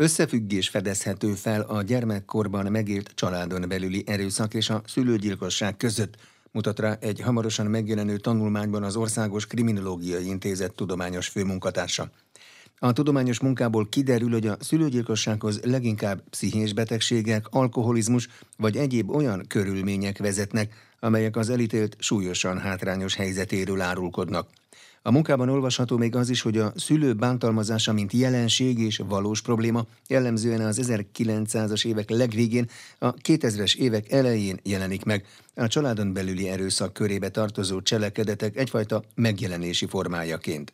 Összefüggés fedezhető fel a gyermekkorban megélt családon belüli erőszak és a szülőgyilkosság között, mutat rá egy hamarosan megjelenő tanulmányban az Országos Kriminológiai Intézet tudományos főmunkatársa. A tudományos munkából kiderül, hogy a szülőgyilkossághoz leginkább pszichés betegségek, alkoholizmus vagy egyéb olyan körülmények vezetnek, amelyek az elítélt súlyosan hátrányos helyzetéről árulkodnak. A munkában olvasható még az is, hogy a szülő bántalmazása, mint jelenség és valós probléma jellemzően az 1900-as évek legvégén, a 2000-es évek elején jelenik meg. A családon belüli erőszak körébe tartozó cselekedetek egyfajta megjelenési formájaként.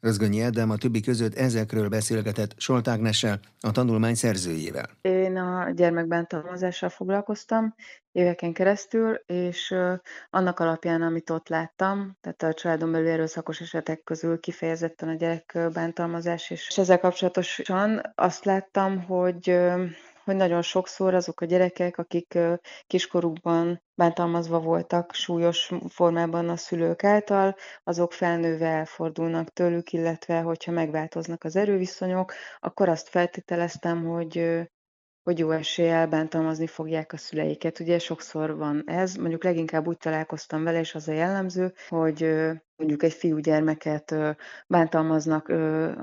Rözgönyi Ádám a többi között ezekről beszélgetett Solt Ágnessel, a tanulmány szerzőjével. Én a gyermekbántalmazással foglalkoztam éveken keresztül, és annak alapján, amit ott láttam, tehát a családon belül erőszakos esetek közül kifejezetten a gyerekbántalmazás, és ezzel kapcsolatosan azt láttam, hogy hogy nagyon sokszor azok a gyerekek, akik kiskorukban bántalmazva voltak súlyos formában a szülők által, azok felnőve elfordulnak tőlük, illetve hogyha megváltoznak az erőviszonyok, akkor azt feltételeztem, hogy hogy jó eséllyel bántalmazni fogják a szüleiket. Ugye sokszor van ez, mondjuk leginkább úgy találkoztam vele, és az a jellemző, hogy mondjuk egy fiúgyermeket bántalmaznak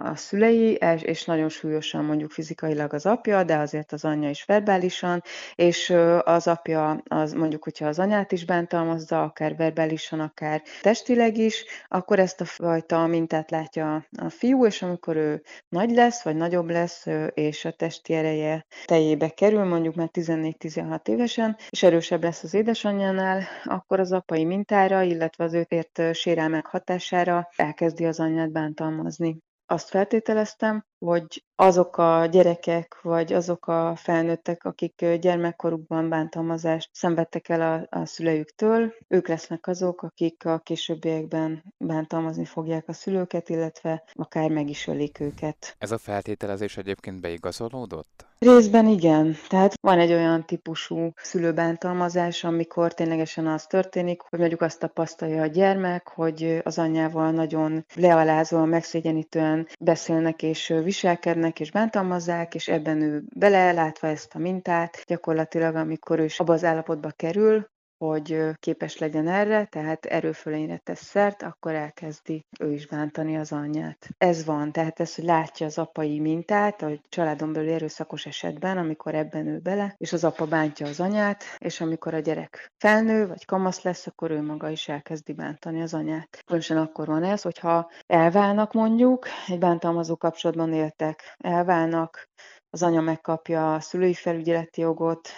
a szülei, és nagyon súlyosan mondjuk fizikailag az apja, de azért az anyja is verbálisan, és az apja, az mondjuk, hogyha az anyát is bántalmazza, akár verbálisan, akár testileg is, akkor ezt a fajta mintát látja a fiú, és amikor ő nagy lesz, vagy nagyobb lesz, és a testi ereje teljébe kerül, mondjuk már 14-16 évesen, és erősebb lesz az édesanyjánál, akkor az apai mintára, illetve az őt ért sérelmek hatására elkezdi az anyját bántalmazni. Azt feltételeztem, hogy azok a gyerekek, vagy azok a felnőttek, akik gyermekkorukban bántalmazást szenvedtek el a, a szüleiktől, ők lesznek azok, akik a későbbiekben bántalmazni fogják a szülőket, illetve akár meg is ölik őket. Ez a feltételezés egyébként beigazolódott? Részben igen. Tehát van egy olyan típusú szülőbántalmazás, amikor ténylegesen az történik, hogy mondjuk azt tapasztalja a gyermek, hogy az anyjával nagyon lealázóan, megszégyenítően beszélnek és viselkednek és bántalmazzák, és ebben ő belelátva ezt a mintát, gyakorlatilag amikor ő is abba az állapotba kerül, hogy képes legyen erre, tehát erőfölényre tesz szert, akkor elkezdi ő is bántani az anyját. Ez van, tehát ez, hogy látja az apai mintát, a családon belül erőszakos esetben, amikor ebben ő bele, és az apa bántja az anyát, és amikor a gyerek felnő, vagy kamasz lesz, akkor ő maga is elkezdi bántani az anyát. Különösen akkor van ez, hogyha elválnak mondjuk, egy bántalmazó kapcsolatban éltek, elválnak, az anya megkapja a szülői felügyeleti jogot,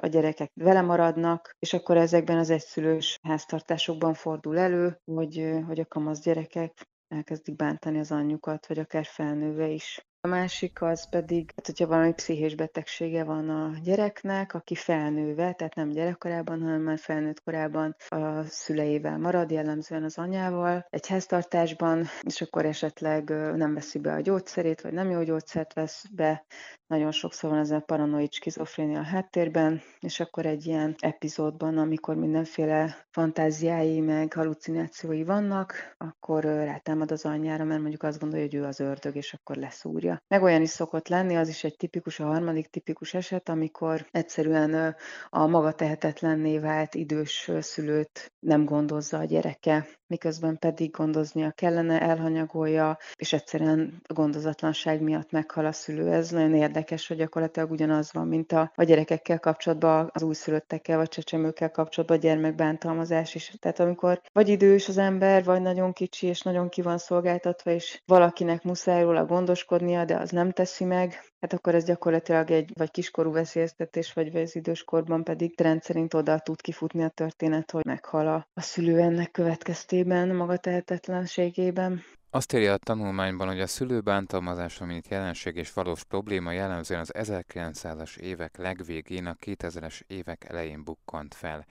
a gyerekek vele maradnak, és akkor ezekben az egyszülős háztartásokban fordul elő, hogy, hogy a kamasz gyerekek elkezdik bántani az anyjukat, vagy akár felnőve is. A másik az pedig, hát hogyha valami pszichés betegsége van a gyereknek, aki felnőve, tehát nem gyerekkorában, hanem már felnőtt korában a szüleivel marad, jellemzően az anyával, egy háztartásban, és akkor esetleg nem veszi be a gyógyszerét, vagy nem jó gyógyszert vesz be, nagyon sokszor van ez a paranoid skizofrénia a háttérben, és akkor egy ilyen epizódban, amikor mindenféle fantáziái meg halucinációi vannak, akkor rátámad az anyjára, mert mondjuk azt gondolja, hogy ő az ördög, és akkor leszúrja. Meg olyan is szokott lenni, az is egy tipikus, a harmadik tipikus eset, amikor egyszerűen a maga tehetetlenné vált idős szülőt nem gondozza a gyereke, miközben pedig gondoznia kellene, elhanyagolja, és egyszerűen gondozatlanság miatt meghal a szülő. Ez nagyon érdekes, hogy gyakorlatilag ugyanaz van, mint a, a gyerekekkel kapcsolatban, az újszülöttekkel vagy csecsemőkkel kapcsolatban a gyermekbántalmazás is. Tehát amikor vagy idős az ember, vagy nagyon kicsi, és nagyon ki van szolgáltatva, és valakinek muszáj róla gondoskodnia, de az nem teszi meg, hát akkor ez gyakorlatilag egy vagy kiskorú veszélyeztetés, vagy az időskorban pedig rendszerint oda tud kifutni a történet, hogy meghal a, a szülő ennek következtében, maga tehetetlenségében. Azt írja a tanulmányban, hogy a szülő bántalmazása, mint jelenség és valós probléma jellemzően az 1900-as évek legvégén, a 2000-es évek elején bukkant fel.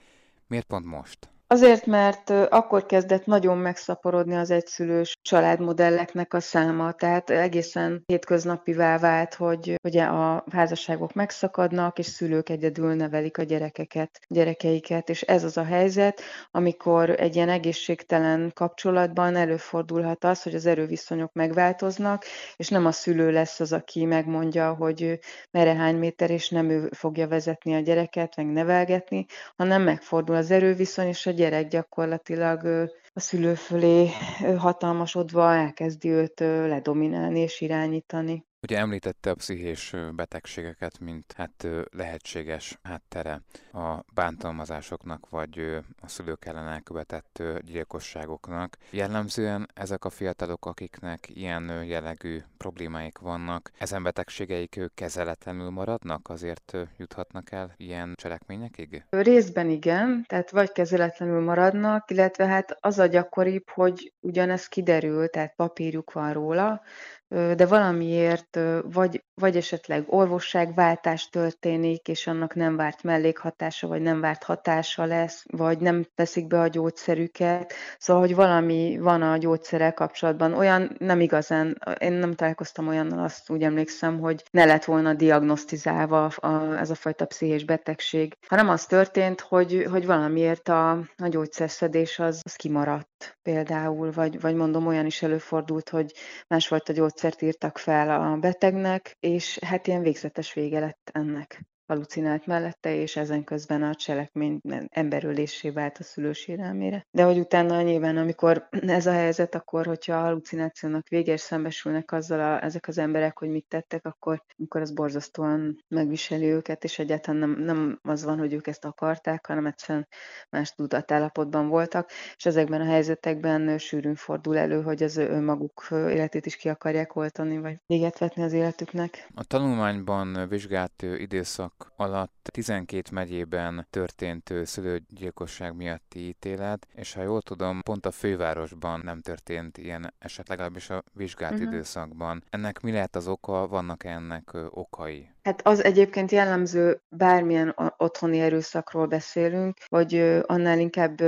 Miért pont most? Azért, mert akkor kezdett nagyon megszaporodni az egyszülős családmodelleknek a száma, tehát egészen hétköznapivá vált, hogy ugye a házasságok megszakadnak, és szülők egyedül nevelik a gyerekeket, gyerekeiket, és ez az a helyzet, amikor egy ilyen egészségtelen kapcsolatban előfordulhat az, hogy az erőviszonyok megváltoznak, és nem a szülő lesz az, aki megmondja, hogy merre hány méter, és nem ő fogja vezetni a gyereket, meg nevelgetni, hanem megfordul az erőviszony, és a gyerek gyakorlatilag a szülő fölé hatalmasodva elkezdi őt ledominálni és irányítani. Ugye említette a pszichés betegségeket, mint hát lehetséges háttere a bántalmazásoknak, vagy a szülők ellen elkövetett gyilkosságoknak. Jellemzően ezek a fiatalok, akiknek ilyen jellegű problémáik vannak, ezen betegségeik kezeletlenül maradnak, azért juthatnak el ilyen cselekményekig? Részben igen, tehát vagy kezeletlenül maradnak, illetve hát az a gyakoribb, hogy ugyanez kiderül, tehát papírjuk van róla, de valamiért vagy, vagy esetleg orvosságváltás történik, és annak nem várt mellékhatása, vagy nem várt hatása lesz, vagy nem teszik be a gyógyszerüket. Szóval, hogy valami van a gyógyszerrel kapcsolatban. Olyan nem igazán, én nem találkoztam olyannal, azt úgy emlékszem, hogy ne lett volna diagnosztizálva a, ez a fajta pszichés betegség, hanem az történt, hogy, hogy valamiért a, a gyógyszerszedés az, az kimaradt például, vagy, vagy mondom, olyan is előfordult, hogy másfajta gyógyszert írtak fel a betegnek, és hát ilyen végzetes vége lett ennek halucinált mellette, és ezen közben a cselekmény emberölésé vált a szülő sérelmére. De hogy utána nyilván, amikor ez a helyzet, akkor, hogyha a halucinációnak vége, és szembesülnek azzal a, ezek az emberek, hogy mit tettek, akkor, akkor az borzasztóan megviseli őket, és egyáltalán nem, nem az van, hogy ők ezt akarták, hanem egyszerűen más tudatállapotban voltak, és ezekben a helyzetekben sűrűn fordul elő, hogy az önmaguk életét is ki akarják oltani, vagy véget vetni az életüknek. A tanulmányban vizsgált időszak alatt 12 megyében történt szülőgyilkosság miatti ítélet, és ha jól tudom, pont a fővárosban nem történt ilyen eset, legalábbis a vizsgált uh-huh. időszakban. Ennek mi lehet az oka, vannak -e ennek okai? Hát az egyébként jellemző, bármilyen otthoni erőszakról beszélünk, vagy annál inkább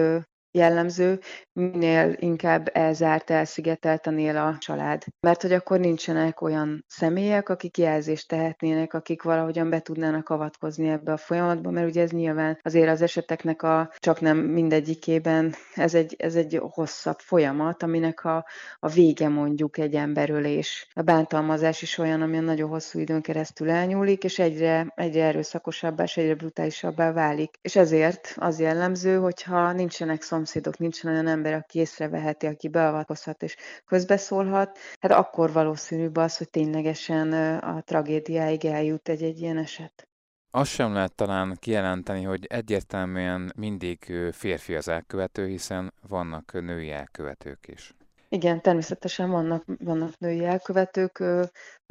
jellemző, minél inkább elzárt, elszigetelt él a család. Mert hogy akkor nincsenek olyan személyek, akik jelzést tehetnének, akik valahogyan be tudnának avatkozni ebbe a folyamatba, mert ugye ez nyilván azért az eseteknek a csak nem mindegyikében ez egy, ez egy hosszabb folyamat, aminek a, a vége mondjuk egy emberölés. A bántalmazás is olyan, ami nagyon hosszú időn keresztül elnyúlik, és egyre, egyre erőszakosabbá és egyre brutálisabbá válik. És ezért az jellemző, hogyha nincsenek szom szomszédok, nincsen olyan ember, aki észreveheti, aki beavatkozhat és közbeszólhat, hát akkor valószínűbb az, hogy ténylegesen a tragédiáig eljut egy-egy ilyen eset. Azt sem lehet talán kijelenteni, hogy egyértelműen mindig férfi az elkövető, hiszen vannak női elkövetők is. Igen, természetesen vannak, vannak női elkövetők,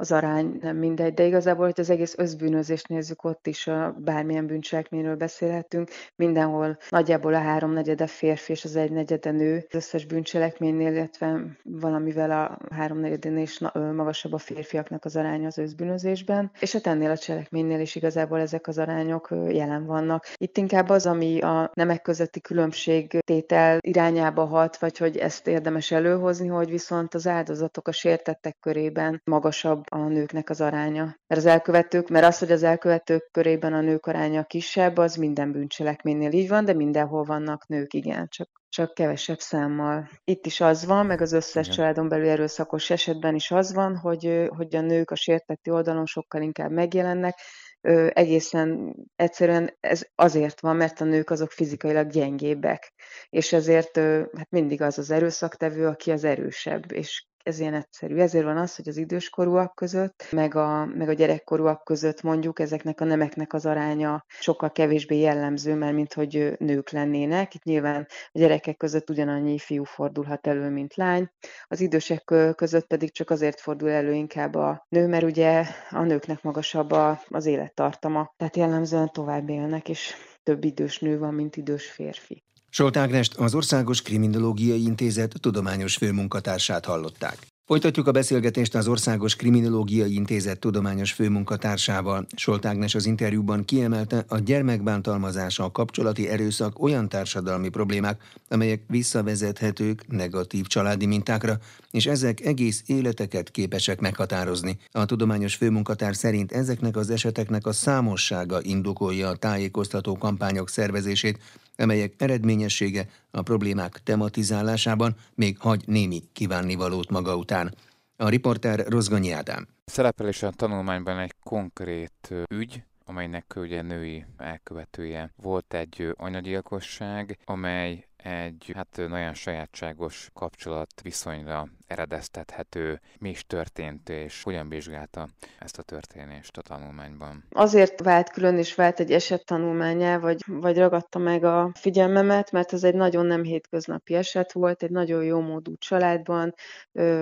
az arány nem mindegy, de igazából, hogy az egész özbűnözést nézzük, ott is a bármilyen bűncselekményről beszélhetünk, mindenhol nagyjából a háromnegyede férfi és az egynegyede nő, az összes bűncselekménynél, illetve valamivel a háromnegyedénél is magasabb a férfiaknak az aránya az özbűnözésben, és hát ennél a cselekménynél is igazából ezek az arányok jelen vannak. Itt inkább az, ami a nemek közötti különbség tétel irányába hat, vagy hogy ezt érdemes előhozni, hogy viszont az áldozatok a sértettek körében magasabb a nőknek az aránya. Mert az elkövetők, mert az, hogy az elkövetők körében a nők aránya kisebb, az minden bűncselekménynél így van, de mindenhol vannak nők, igen, csak csak kevesebb számmal. Itt is az van, meg az összes Igen. családon belül erőszakos esetben is az van, hogy, hogy a nők a sértetti oldalon sokkal inkább megjelennek, ö, egészen egyszerűen ez azért van, mert a nők azok fizikailag gyengébbek, és ezért ö, hát mindig az az erőszaktevő, aki az erősebb, és ez ilyen egyszerű. Ezért van az, hogy az időskorúak között, meg a, meg a gyerekkorúak között mondjuk ezeknek a nemeknek az aránya sokkal kevésbé jellemző, mert mint hogy nők lennének. Itt nyilván a gyerekek között ugyanannyi fiú fordulhat elő, mint lány. Az idősek között pedig csak azért fordul elő inkább a nő, mert ugye a nőknek magasabb az élettartama. Tehát jellemzően tovább élnek, és több idős nő van, mint idős férfi. Solt Ágnest, az Országos Kriminológiai Intézet tudományos főmunkatársát hallották. Folytatjuk a beszélgetést az Országos Kriminológiai Intézet tudományos főmunkatársával. Solt Ágnes az interjúban kiemelte, a gyermekbántalmazása a kapcsolati erőszak olyan társadalmi problémák, amelyek visszavezethetők negatív családi mintákra, és ezek egész életeket képesek meghatározni. A tudományos főmunkatár szerint ezeknek az eseteknek a számossága indokolja a tájékoztató kampányok szervezését, amelyek eredményessége a problémák tematizálásában még hagy némi kívánnivalót maga után. A riporter Rozgonyi Ádám. Szerepel a tanulmányban egy konkrét ügy, amelynek ugye női elkövetője volt egy anyagyilkosság, amely egy hát nagyon sajátságos kapcsolat viszonyra eredeztethető, mi is történt, és hogyan vizsgálta ezt a történést a tanulmányban. Azért vált külön és vált egy eset tanulmányá, vagy, vagy ragadta meg a figyelmemet, mert ez egy nagyon nem hétköznapi eset volt, egy nagyon jó módú családban,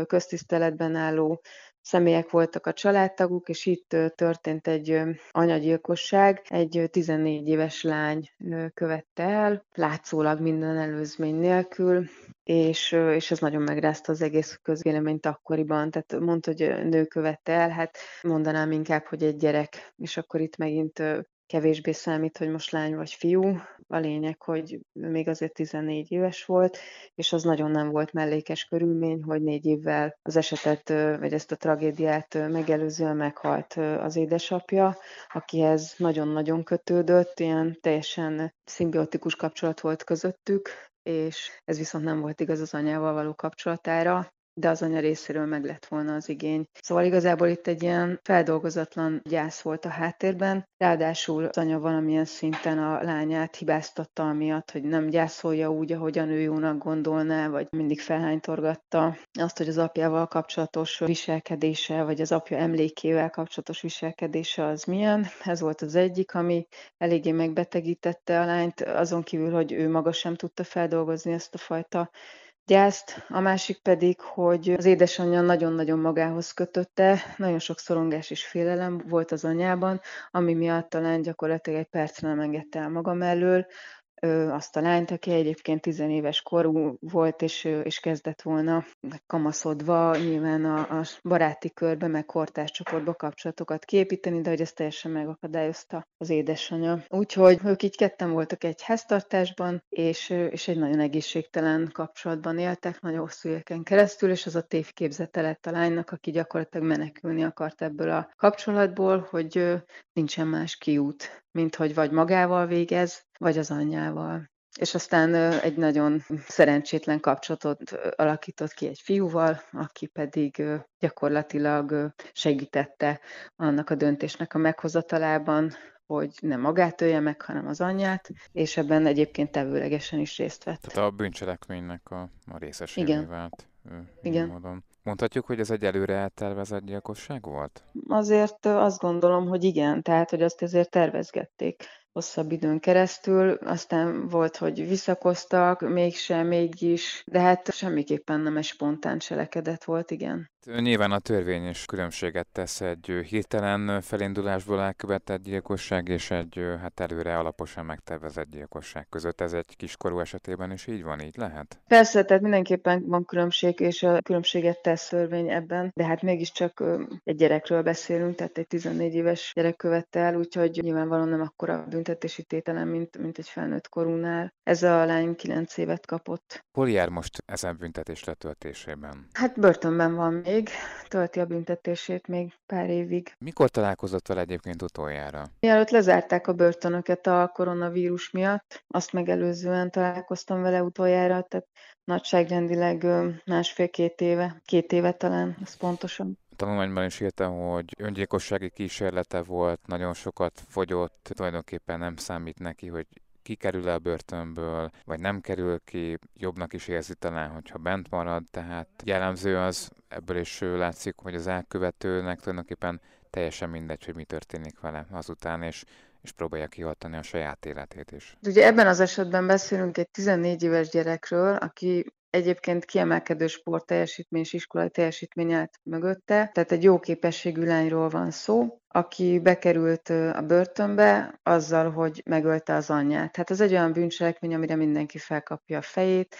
köztiszteletben álló személyek voltak a családtaguk, és itt történt egy anyagyilkosság. Egy 14 éves lány követte el, látszólag minden előzmény nélkül, és, és ez nagyon megrázta az egész közvéleményt akkoriban. Tehát mondta, hogy nő követte el, hát mondanám inkább, hogy egy gyerek, és akkor itt megint kevésbé számít, hogy most lány vagy fiú. A lényeg, hogy még azért 14 éves volt, és az nagyon nem volt mellékes körülmény, hogy négy évvel az esetet, vagy ezt a tragédiát megelőzően meghalt az édesapja, akihez nagyon-nagyon kötődött, ilyen teljesen szimbiotikus kapcsolat volt közöttük, és ez viszont nem volt igaz az anyával való kapcsolatára, de az anya részéről meg lett volna az igény. Szóval igazából itt egy ilyen feldolgozatlan gyász volt a háttérben, ráadásul az anya valamilyen szinten a lányát hibáztatta amiatt, hogy nem gyászolja úgy, ahogyan ő jónak gondolná, vagy mindig felhánytorgatta azt, hogy az apjával kapcsolatos viselkedése, vagy az apja emlékével kapcsolatos viselkedése az milyen. Ez volt az egyik, ami eléggé megbetegítette a lányt, azon kívül, hogy ő maga sem tudta feldolgozni ezt a fajta gyászt, a másik pedig, hogy az édesanyja nagyon-nagyon magához kötötte, nagyon sok szorongás és félelem volt az anyában, ami miatt talán gyakorlatilag egy percre nem engedte el maga mellől, azt a lányt, aki egyébként tizenéves korú volt, és, és kezdett volna kamaszodva nyilván a, a baráti körbe, meg kortárs csoportba kapcsolatokat képíteni, de hogy ezt teljesen megakadályozta az édesanyja. Úgyhogy ők így ketten voltak egy háztartásban, és, és egy nagyon egészségtelen kapcsolatban éltek, nagyon hosszú éveken keresztül, és az a tévképzete lett a lánynak, aki gyakorlatilag menekülni akart ebből a kapcsolatból, hogy nincsen más kiút mint hogy vagy magával végez, vagy az anyjával. És aztán egy nagyon szerencsétlen kapcsolatot alakított ki egy fiúval, aki pedig gyakorlatilag segítette annak a döntésnek a meghozatalában, hogy nem magát ölje meg, hanem az anyját, és ebben egyébként tevőlegesen is részt vett. Tehát a bűncselekménynek a, a részesévé Igen. vált. Igen. Módon. Mondhatjuk, hogy ez egy előre eltervezett gyilkosság volt? Azért azt gondolom, hogy igen, tehát hogy azt ezért tervezgették hosszabb időn keresztül, aztán volt, hogy visszakoztak, mégsem, mégis, de hát semmiképpen nem egy spontán cselekedet volt, igen. Nyilván a törvény is különbséget tesz egy hirtelen felindulásból elkövetett gyilkosság és egy hát előre alaposan megtervezett gyilkosság között. Ez egy kiskorú esetében is így van, így lehet? Persze, tehát mindenképpen van különbség, és a különbséget tesz törvény ebben, de hát mégiscsak egy gyerekről beszélünk, tehát egy 14 éves gyerek követte el, úgyhogy nyilvánvalóan nem akkora büntetési tételem, mint, mint egy felnőtt korúnál. Ez a lány 9 évet kapott. Hol jár most ezen büntetés letöltésében? Hát börtönben van még, tölti a büntetését még pár évig. Mikor találkozott vele egyébként utoljára? Mielőtt lezárták a börtönöket a koronavírus miatt, azt megelőzően találkoztam vele utoljára, tehát nagyságrendileg másfél-két éve, két éve talán, ez pontosan. Tanulmányban is írta, hogy öngyilkossági kísérlete volt, nagyon sokat fogyott, tulajdonképpen nem számít neki, hogy kikerül a börtönből, vagy nem kerül ki, jobbnak is érzi talán, hogyha bent marad, tehát jellemző az, ebből is látszik, hogy az elkövetőnek tulajdonképpen teljesen mindegy, hogy mi történik vele azután, és és próbálja kihatani a saját életét is. Ugye ebben az esetben beszélünk egy 14 éves gyerekről, aki Egyébként kiemelkedő sportteljesítmény és iskolai teljesítmény állt mögötte, tehát egy jó képességű lányról van szó, aki bekerült a börtönbe azzal, hogy megölte az anyját. Hát ez egy olyan bűncselekmény, amire mindenki felkapja a fejét,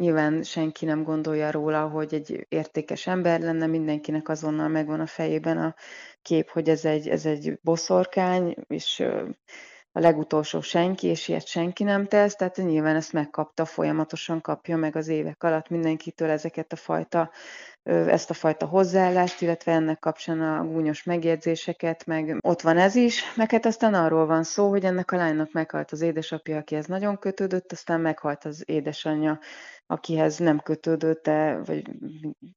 Nyilván senki nem gondolja róla, hogy egy értékes ember lenne, mindenkinek azonnal megvan a fejében a kép, hogy ez egy, ez egy boszorkány, és a legutolsó senki, és ilyet senki nem tesz, tehát nyilván ezt megkapta, folyamatosan kapja meg az évek alatt mindenkitől ezeket a fajta ezt a fajta hozzáállást, illetve ennek kapcsán a gúnyos megjegyzéseket, meg ott van ez is, meg hát aztán arról van szó, hogy ennek a lánynak meghalt az édesapja, akihez nagyon kötődött, aztán meghalt az édesanyja, akihez nem kötődött, de, vagy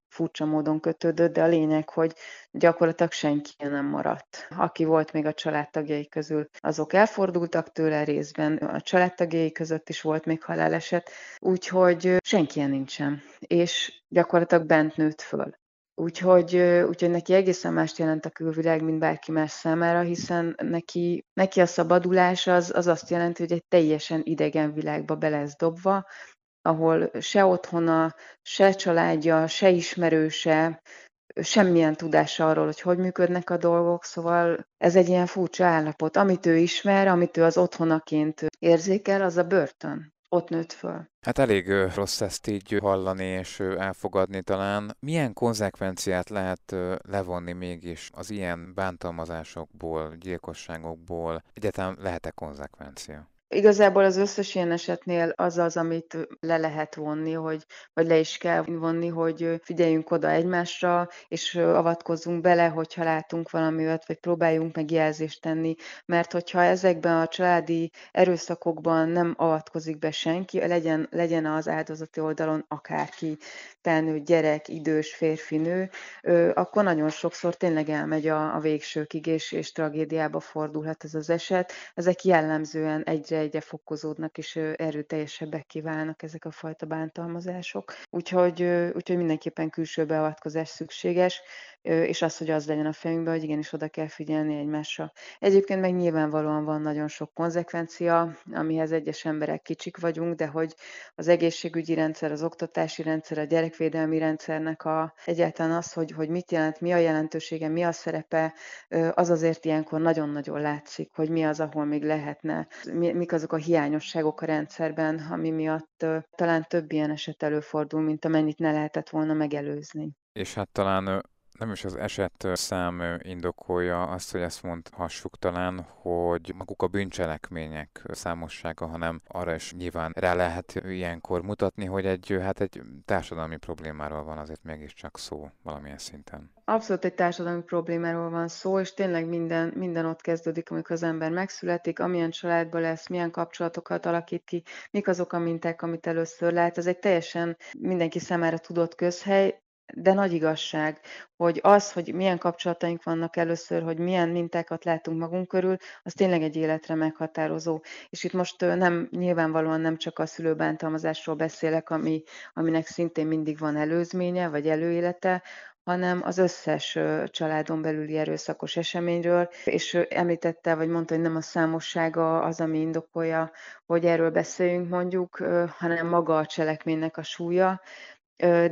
furcsa módon kötődött, de a lényeg, hogy gyakorlatilag senki nem maradt. Aki volt még a családtagjai közül, azok elfordultak tőle részben, a családtagjai között is volt még haláleset, úgyhogy senki nincsen. És gyakorlatilag bent nőtt föl. Úgyhogy, úgyhogy neki egészen mást jelent a külvilág, mint bárki más számára, hiszen neki, neki a szabadulás az, az azt jelenti, hogy egy teljesen idegen világba be lesz dobva, ahol se otthona, se családja, se ismerőse, semmilyen tudása arról, hogy hogy működnek a dolgok, szóval ez egy ilyen furcsa állapot. Amit ő ismer, amit ő az otthonaként érzékel, az a börtön ott nőtt föl. Hát elég rossz ezt így hallani és elfogadni talán. Milyen konzekvenciát lehet levonni mégis az ilyen bántalmazásokból, gyilkosságokból? Egyetem lehet-e konzekvencia? Igazából az összes ilyen esetnél az az, amit le lehet vonni, hogy, vagy le is kell vonni, hogy figyeljünk oda egymásra, és avatkozzunk bele, hogyha látunk valami vagy próbáljunk meg jelzést tenni. Mert hogyha ezekben a családi erőszakokban nem avatkozik be senki, legyen, legyen az áldozati oldalon akárki, felnőtt gyerek, idős férfi, nő, akkor nagyon sokszor tényleg elmegy a, a végsőkig, és, és tragédiába fordulhat ez az eset. Ezek jellemzően egyre egyre fokozódnak, és erőteljesebbek kiválnak ezek a fajta bántalmazások. Úgyhogy, úgyhogy mindenképpen külső beavatkozás szükséges és az, hogy az legyen a fejünkben, hogy igenis oda kell figyelni egymásra. Egyébként meg nyilvánvalóan van nagyon sok konzekvencia, amihez egyes emberek kicsik vagyunk, de hogy az egészségügyi rendszer, az oktatási rendszer, a gyerekvédelmi rendszernek a, egyáltalán az, hogy, hogy mit jelent, mi a jelentősége, mi a szerepe, az azért ilyenkor nagyon-nagyon látszik, hogy mi az, ahol még lehetne, mik azok a hiányosságok a rendszerben, ami miatt talán több ilyen eset előfordul, mint amennyit ne lehetett volna megelőzni. És hát talán nem is az eset szám indokolja azt, hogy ezt mondhassuk talán, hogy maguk a bűncselekmények számossága, hanem arra is nyilván rá lehet ilyenkor mutatni, hogy egy, hát egy társadalmi problémáról van azért mégiscsak szó valamilyen szinten. Abszolút egy társadalmi problémáról van szó, és tényleg minden, minden ott kezdődik, amikor az ember megszületik, amilyen családban lesz, milyen kapcsolatokat alakít ki, mik azok a minták, amit először lát. Ez egy teljesen mindenki számára tudott közhely, de nagy igazság, hogy az, hogy milyen kapcsolataink vannak először, hogy milyen mintákat látunk magunk körül, az tényleg egy életre meghatározó. És itt most nem nyilvánvalóan nem csak a szülőbántalmazásról beszélek, ami, aminek szintén mindig van előzménye, vagy előélete, hanem az összes családon belüli erőszakos eseményről, és említette, vagy mondta, hogy nem a számossága az, ami indokolja, hogy erről beszéljünk mondjuk, hanem maga a cselekménynek a súlya,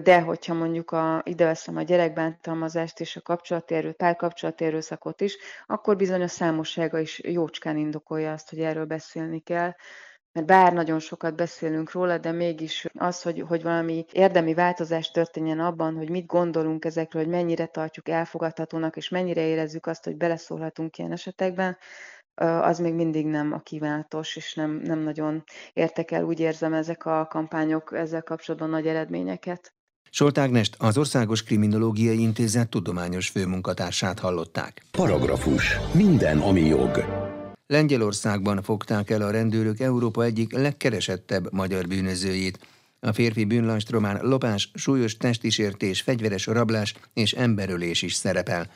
de hogyha mondjuk a, ide veszem a gyerekbántalmazást és a kapcsolati erő, párkapcsolati erőszakot is, akkor bizony a számossága is jócskán indokolja azt, hogy erről beszélni kell. Mert bár nagyon sokat beszélünk róla, de mégis az, hogy, hogy valami érdemi változás történjen abban, hogy mit gondolunk ezekről, hogy mennyire tartjuk elfogadhatónak, és mennyire érezzük azt, hogy beleszólhatunk ilyen esetekben, az még mindig nem a kívánatos, és nem, nem nagyon értek el, úgy érzem, ezek a kampányok ezzel kapcsolatban nagy eredményeket. Solt Ágnest, az Országos Kriminológiai Intézet tudományos főmunkatársát hallották. Paragrafus. Minden, ami jog. Lengyelországban fogták el a rendőrök Európa egyik legkeresettebb magyar bűnözőjét. A férfi bűnlanstromán lopás, súlyos testisértés, fegyveres rablás és emberölés is szerepel.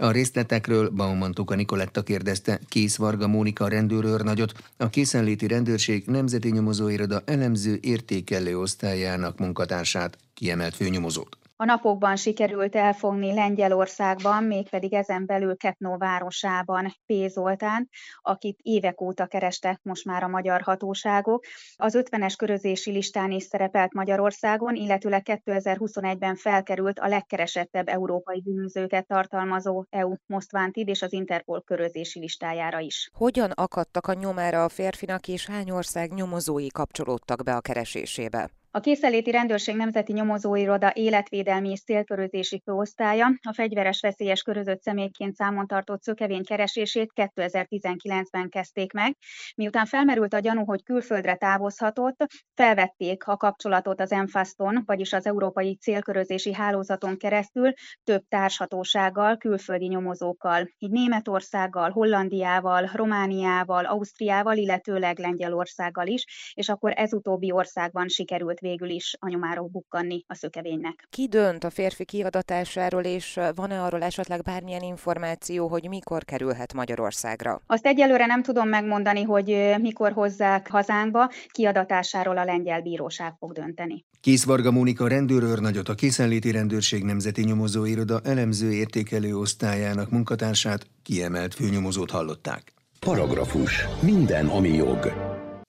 A részletekről Bauman Tuka Nikoletta kérdezte Kész Varga Mónika rendőrőrnagyot, a készenléti rendőrség nemzeti nyomozóiroda elemző értékelő osztályának munkatársát, kiemelt főnyomozót. A napokban sikerült elfogni Lengyelországban, mégpedig ezen belül Ketnó városában P. Zoltán, akit évek óta kerestek most már a magyar hatóságok. Az 50-es körözési listán is szerepelt Magyarországon, illetőleg 2021-ben felkerült a legkeresettebb európai bűnözőket tartalmazó EU Most Wanted és az Interpol körözési listájára is. Hogyan akadtak a nyomára a férfinak, és hány ország nyomozói kapcsolódtak be a keresésébe? A készeléti rendőrség nemzeti nyomozóiroda életvédelmi és célkörözési főosztálya a fegyveres veszélyes körözött személyként számon tartott szökevény keresését 2019-ben kezdték meg. Miután felmerült a gyanú, hogy külföldre távozhatott, felvették a kapcsolatot az Enfaston, vagyis az Európai Célkörözési Hálózaton keresztül több társhatósággal, külföldi nyomozókkal, így Németországgal, Hollandiával, Romániával, Ausztriával, illetőleg Lengyelországgal is, és akkor ez utóbbi országban sikerült végül is a nyomáról bukkanni a szökevénynek. Ki dönt a férfi kiadatásáról, és van-e arról esetleg bármilyen információ, hogy mikor kerülhet Magyarországra? Azt egyelőre nem tudom megmondani, hogy mikor hozzák hazánkba, kiadatásáról a lengyel bíróság fog dönteni. Kész Varga Mónika rendőrőrnagyot a Készenléti Rendőrség Nemzeti Nyomozóiroda elemző értékelő osztályának munkatársát kiemelt főnyomozót hallották. Paragrafus. Minden, ami jog.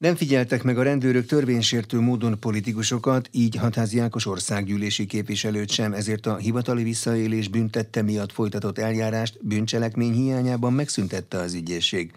Nem figyeltek meg a rendőrök törvénysértő módon politikusokat, így Hatházi Ákos országgyűlési képviselőt sem, ezért a hivatali visszaélés büntette miatt folytatott eljárást bűncselekmény hiányában megszüntette az ügyészség.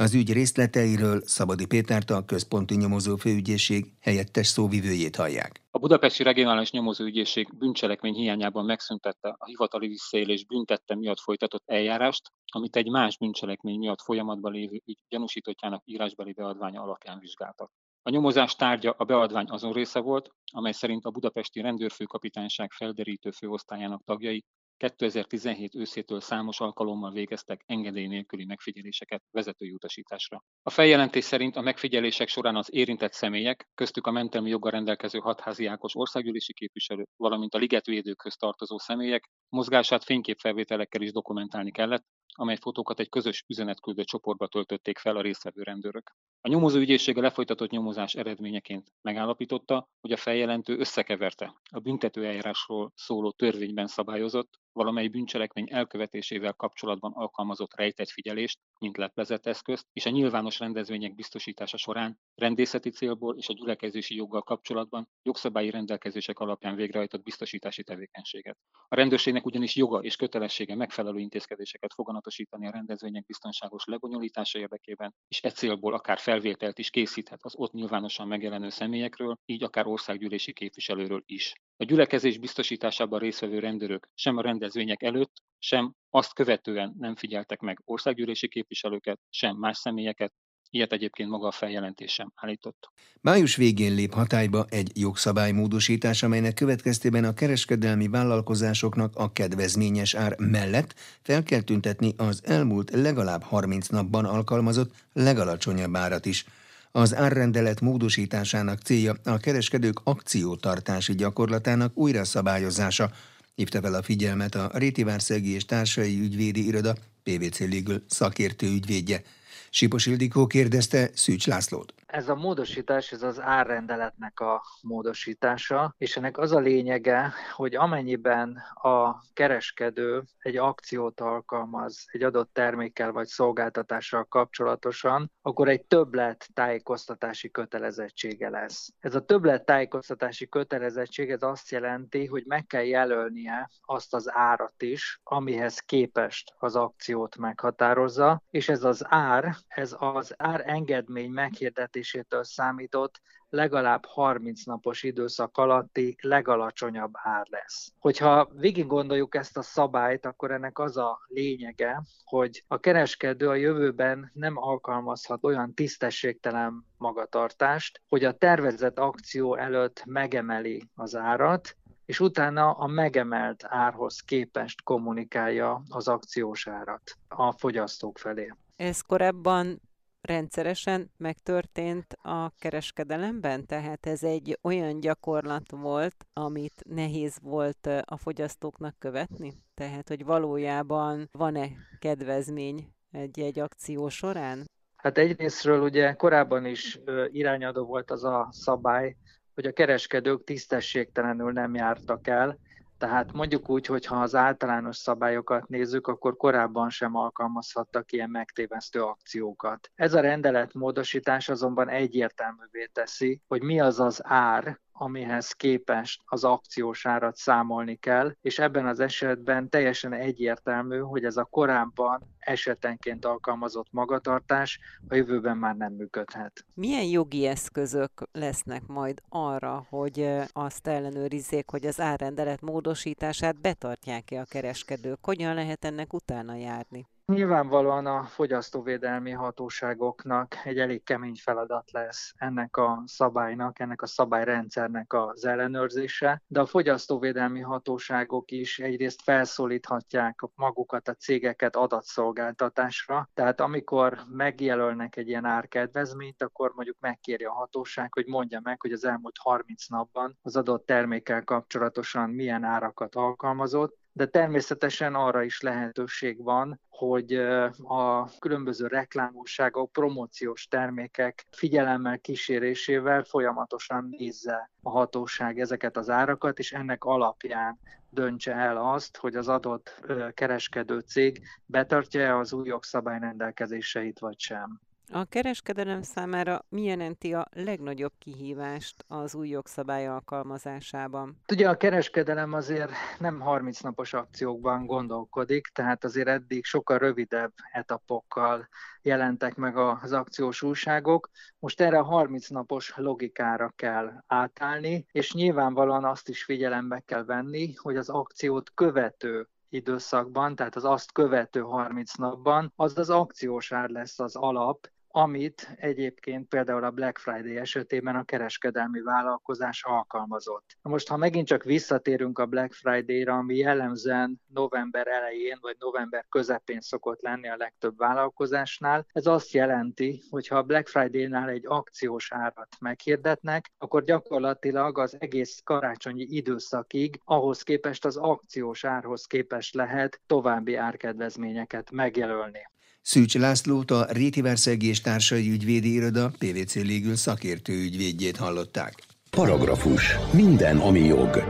Az ügy részleteiről Szabadi Pétert a központi nyomozó főügyészség helyettes szóvivőjét hallják. A Budapesti Regionális Nyomozóügyészség bűncselekmény hiányában megszüntette a hivatali visszaélés büntette miatt folytatott eljárást, amit egy más bűncselekmény miatt folyamatban lévő ügy gyanúsítottjának írásbeli beadványa alapján vizsgáltak. A nyomozás tárgya a beadvány azon része volt, amely szerint a budapesti rendőrfőkapitányság felderítő főosztályának tagjai 2017 őszétől számos alkalommal végeztek engedély nélküli megfigyeléseket vezetői utasításra. A feljelentés szerint a megfigyelések során az érintett személyek, köztük a mentelmi joggal rendelkező hatházi Ákos országgyűlési képviselő, valamint a ligetvédőkhöz tartozó személyek mozgását fényképfelvételekkel is dokumentálni kellett, amely fotókat egy közös üzenetküldő csoportba töltötték fel a résztvevő rendőrök. A nyomozó ügyészsége lefolytatott nyomozás eredményeként megállapította, hogy a feljelentő összekeverte a büntető eljárásról szóló törvényben szabályozott, valamely bűncselekmény elkövetésével kapcsolatban alkalmazott rejtett figyelést, mint leplezett eszközt, és a nyilvános rendezvények biztosítása során rendészeti célból és a gyülekezési joggal kapcsolatban jogszabályi rendelkezések alapján végrehajtott biztosítási tevékenységet. A rendőrségnek ugyanis joga és kötelessége megfelelő intézkedéseket foganatosítani a rendezvények biztonságos lebonyolítása érdekében, és e célból akár felvételt is készíthet az ott nyilvánosan megjelenő személyekről, így akár országgyűlési képviselőről is. A gyülekezés biztosításában résztvevő rendőrök sem a rendezvények előtt, sem azt követően nem figyeltek meg országgyűlési képviselőket, sem más személyeket, Ilyet egyébként maga a feljelentés sem állított. Május végén lép hatályba egy jogszabálymódosítás, amelynek következtében a kereskedelmi vállalkozásoknak a kedvezményes ár mellett fel kell tüntetni az elmúlt legalább 30 napban alkalmazott legalacsonyabb árat is. Az árrendelet módosításának célja a kereskedők akciótartási gyakorlatának újra szabályozása, hívta fel a figyelmet a Rétivárszegi és Társai Ügyvédi Iroda PVC Legal szakértő ügyvédje. Sipos Ildikó kérdezte Szűcs Lászlót. Ez a módosítás, ez az árrendeletnek a módosítása, és ennek az a lényege, hogy amennyiben a kereskedő egy akciót alkalmaz egy adott termékkel vagy szolgáltatással kapcsolatosan, akkor egy többlet tájékoztatási kötelezettsége lesz. Ez a többlet tájékoztatási kötelezettség ez azt jelenti, hogy meg kell jelölnie azt az árat is, amihez képest az akciót meghatározza, és ez az ár, ez az ár engedmény meghirdetés fizetésétől számított legalább 30 napos időszak alatti legalacsonyabb ár lesz. Hogyha végig gondoljuk ezt a szabályt, akkor ennek az a lényege, hogy a kereskedő a jövőben nem alkalmazhat olyan tisztességtelen magatartást, hogy a tervezett akció előtt megemeli az árat, és utána a megemelt árhoz képest kommunikálja az akciós árat a fogyasztók felé. Ez korábban rendszeresen megtörtént a kereskedelemben? Tehát ez egy olyan gyakorlat volt, amit nehéz volt a fogyasztóknak követni? Tehát, hogy valójában van-e kedvezmény egy-egy akció során? Hát egyrésztről ugye korábban is irányadó volt az a szabály, hogy a kereskedők tisztességtelenül nem jártak el, tehát mondjuk úgy, hogy ha az általános szabályokat nézzük, akkor korábban sem alkalmazhattak ilyen megtévesztő akciókat. Ez a rendelet módosítás azonban egyértelművé teszi, hogy mi az az ár, amihez képest az akciós árat számolni kell, és ebben az esetben teljesen egyértelmű, hogy ez a korábban esetenként alkalmazott magatartás a jövőben már nem működhet. Milyen jogi eszközök lesznek majd arra, hogy azt ellenőrizzék, hogy az árrendelet módosítását betartják-e a kereskedők? Hogyan lehet ennek utána járni? Nyilvánvalóan a fogyasztóvédelmi hatóságoknak egy elég kemény feladat lesz ennek a szabálynak, ennek a szabályrendszernek az ellenőrzése, de a fogyasztóvédelmi hatóságok is egyrészt felszólíthatják magukat, a cégeket adatszolgáltatásra, tehát amikor megjelölnek egy ilyen árkedvezményt, akkor mondjuk megkéri a hatóság, hogy mondja meg, hogy az elmúlt 30 napban az adott termékkel kapcsolatosan milyen árakat alkalmazott, de természetesen arra is lehetőség van, hogy a különböző reklámúságok, promóciós termékek figyelemmel kísérésével folyamatosan nézze a hatóság ezeket az árakat, és ennek alapján döntse el azt, hogy az adott kereskedő cég betartja-e az új jogszabály rendelkezéseit, vagy sem. A kereskedelem számára mi jelenti a legnagyobb kihívást az új jogszabály alkalmazásában? Ugye a kereskedelem azért nem 30 napos akciókban gondolkodik, tehát azért eddig sokkal rövidebb etapokkal jelentek meg az akciós újságok. Most erre a 30 napos logikára kell átállni, és nyilvánvalóan azt is figyelembe kell venni, hogy az akciót követő időszakban, tehát az azt követő 30 napban, az az akciós ár lesz az alap, amit egyébként például a Black Friday esetében a kereskedelmi vállalkozás alkalmazott. Most, ha megint csak visszatérünk a Black Friday-ra, ami jellemzően november elején vagy november közepén szokott lenni a legtöbb vállalkozásnál, ez azt jelenti, hogy ha a Black Friday-nál egy akciós árat meghirdetnek, akkor gyakorlatilag az egész karácsonyi időszakig ahhoz képest az akciós árhoz képest lehet további árkedvezményeket megjelölni. Szűcs Lászlót a Rétiverszegi és Társai Ügyvédi Iroda PVC Légül szakértő ügyvédjét hallották. Paragrafus. Minden, ami jog.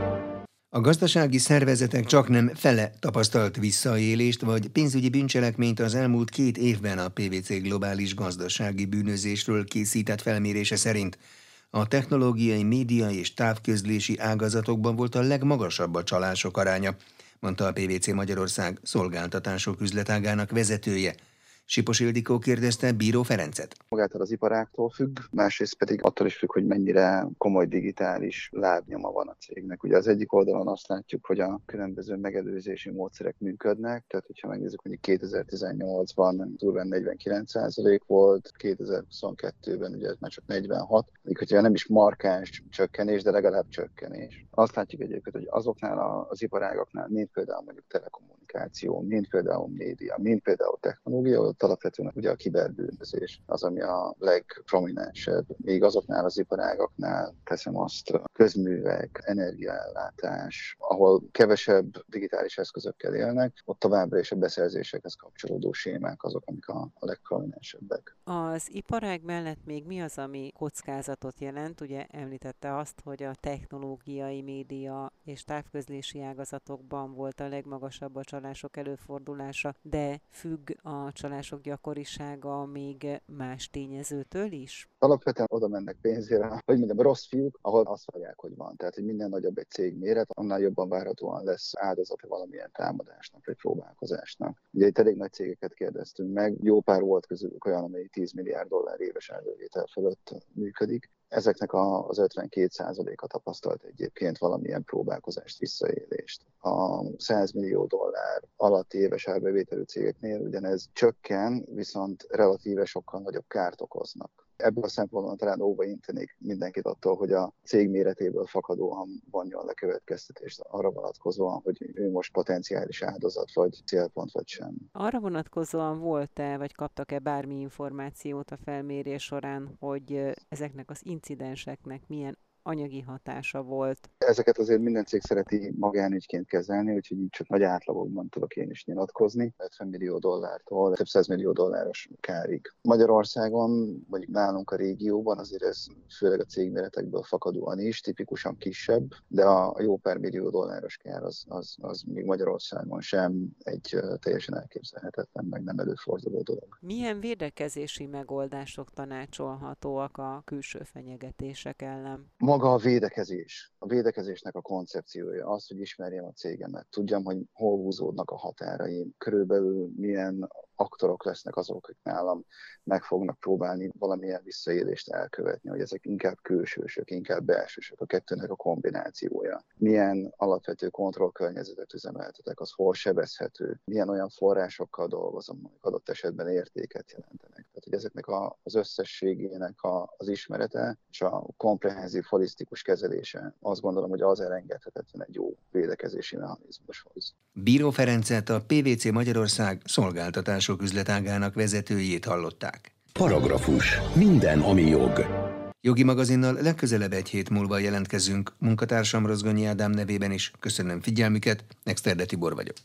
A gazdasági szervezetek csak nem fele tapasztalt visszaélést vagy pénzügyi bűncselekményt az elmúlt két évben a PVC globális gazdasági bűnözésről készített felmérése szerint. A technológiai, média és távközlési ágazatokban volt a legmagasabb a csalások aránya, mondta a PVC Magyarország szolgáltatások üzletágának vezetője, Sipos Ildikó kérdezte Bíró Ferencet. Magától az iparáktól függ, másrészt pedig attól is függ, hogy mennyire komoly digitális lábnyoma van a cégnek. Ugye az egyik oldalon azt látjuk, hogy a különböző megelőzési módszerek működnek, tehát hogyha megnézzük, hogy 2018-ban durván 49% volt, 2022-ben ugye már csak 46, még hogyha nem is markáns csökkenés, de legalább csökkenés. Azt látjuk egyébként, hogy azoknál az iparágaknál, mint például mondjuk telekommunikáció, mint például média, mint például technológia, ott alapvetően ugye a kiberbűnözés az, ami a legprominensebb. Még azoknál az iparágaknál teszem azt, közművek, energiaellátás, ahol kevesebb digitális eszközökkel élnek, ott továbbra is a beszerzésekhez kapcsolódó sémák azok, amik a, a legprominensebbek. Az iparág mellett még mi az, ami kockázatot jelent? Ugye említette azt, hogy a technológiai média és távközlési ágazatokban volt a legmagasabb a csalások előfordulása, de függ a csalások gyakorisága még más tényezőtől is? Alapvetően oda mennek pénzére, hogy mondjam, rossz fiúk, ahol azt várják, hogy van. Tehát, hogy minden nagyobb egy cég méret, annál jobban várhatóan lesz áldozata valamilyen támadásnak vagy próbálkozásnak. Ugye itt elég nagy cégeket kérdeztünk meg, jó pár volt közülük olyan, amely 10 milliárd dollár éves elővétel fölött működik, Ezeknek az 52%-a tapasztalt egyébként valamilyen próbálkozást, visszaélést. A 100 millió dollár alatti éves árbevételű cégeknél ugyanez csökken, viszont relatíve sokkal nagyobb kárt okoznak. Ebből a szempontból talán óva intenék mindenkit attól, hogy a cég méretéből fakadóan vonjon le következtetést arra vonatkozóan, hogy ő most potenciális áldozat, vagy célpont, vagy sem. Arra vonatkozóan volt-e, vagy kaptak-e bármi információt a felmérés során, hogy ezeknek az incidenseknek milyen anyagi hatása volt. Ezeket azért minden cég szereti magánügyként kezelni, úgyhogy így csak nagy átlagokban tudok én is nyilatkozni. 50 millió dollártól több száz millió dolláros kárig. Magyarországon, vagy nálunk a régióban azért ez főleg a cégméretekből fakadóan is, tipikusan kisebb, de a jó pár millió dolláros kár az, az, az még Magyarországon sem egy teljesen elképzelhetetlen, meg nem előforduló dolog. Milyen védekezési megoldások tanácsolhatóak a külső fenyegetések ellen? Maga maga a védekezés, a védekezésnek a koncepciója, az, hogy ismerjem a cégemet, tudjam, hogy hol húzódnak a határaim, körülbelül milyen aktorok lesznek azok, akik nálam meg fognak próbálni valamilyen visszaélést elkövetni, hogy ezek inkább külsősök, inkább belsősök, a kettőnek a kombinációja. Milyen alapvető kontrollkörnyezetet üzemeltetek, az hol sebezhető, milyen olyan forrásokkal dolgozom, amik adott esetben értéket jelentenek. Tehát, hogy ezeknek a, az összességének a, az ismerete és a komprehenzív, holisztikus kezelése, azt gondolom, hogy az elengedhetetlen egy jó védekezési mechanizmushoz. Bíró Ferencet a PVC Magyarország szolgáltatások üzletágának vezetőjét hallották. Paragrafus. Minden, ami jog. Jogi magazinnal legközelebb egy hét múlva jelentkezünk. Munkatársam Rozgonyi Ádám nevében is köszönöm figyelmüket, Nexterde Tibor vagyok.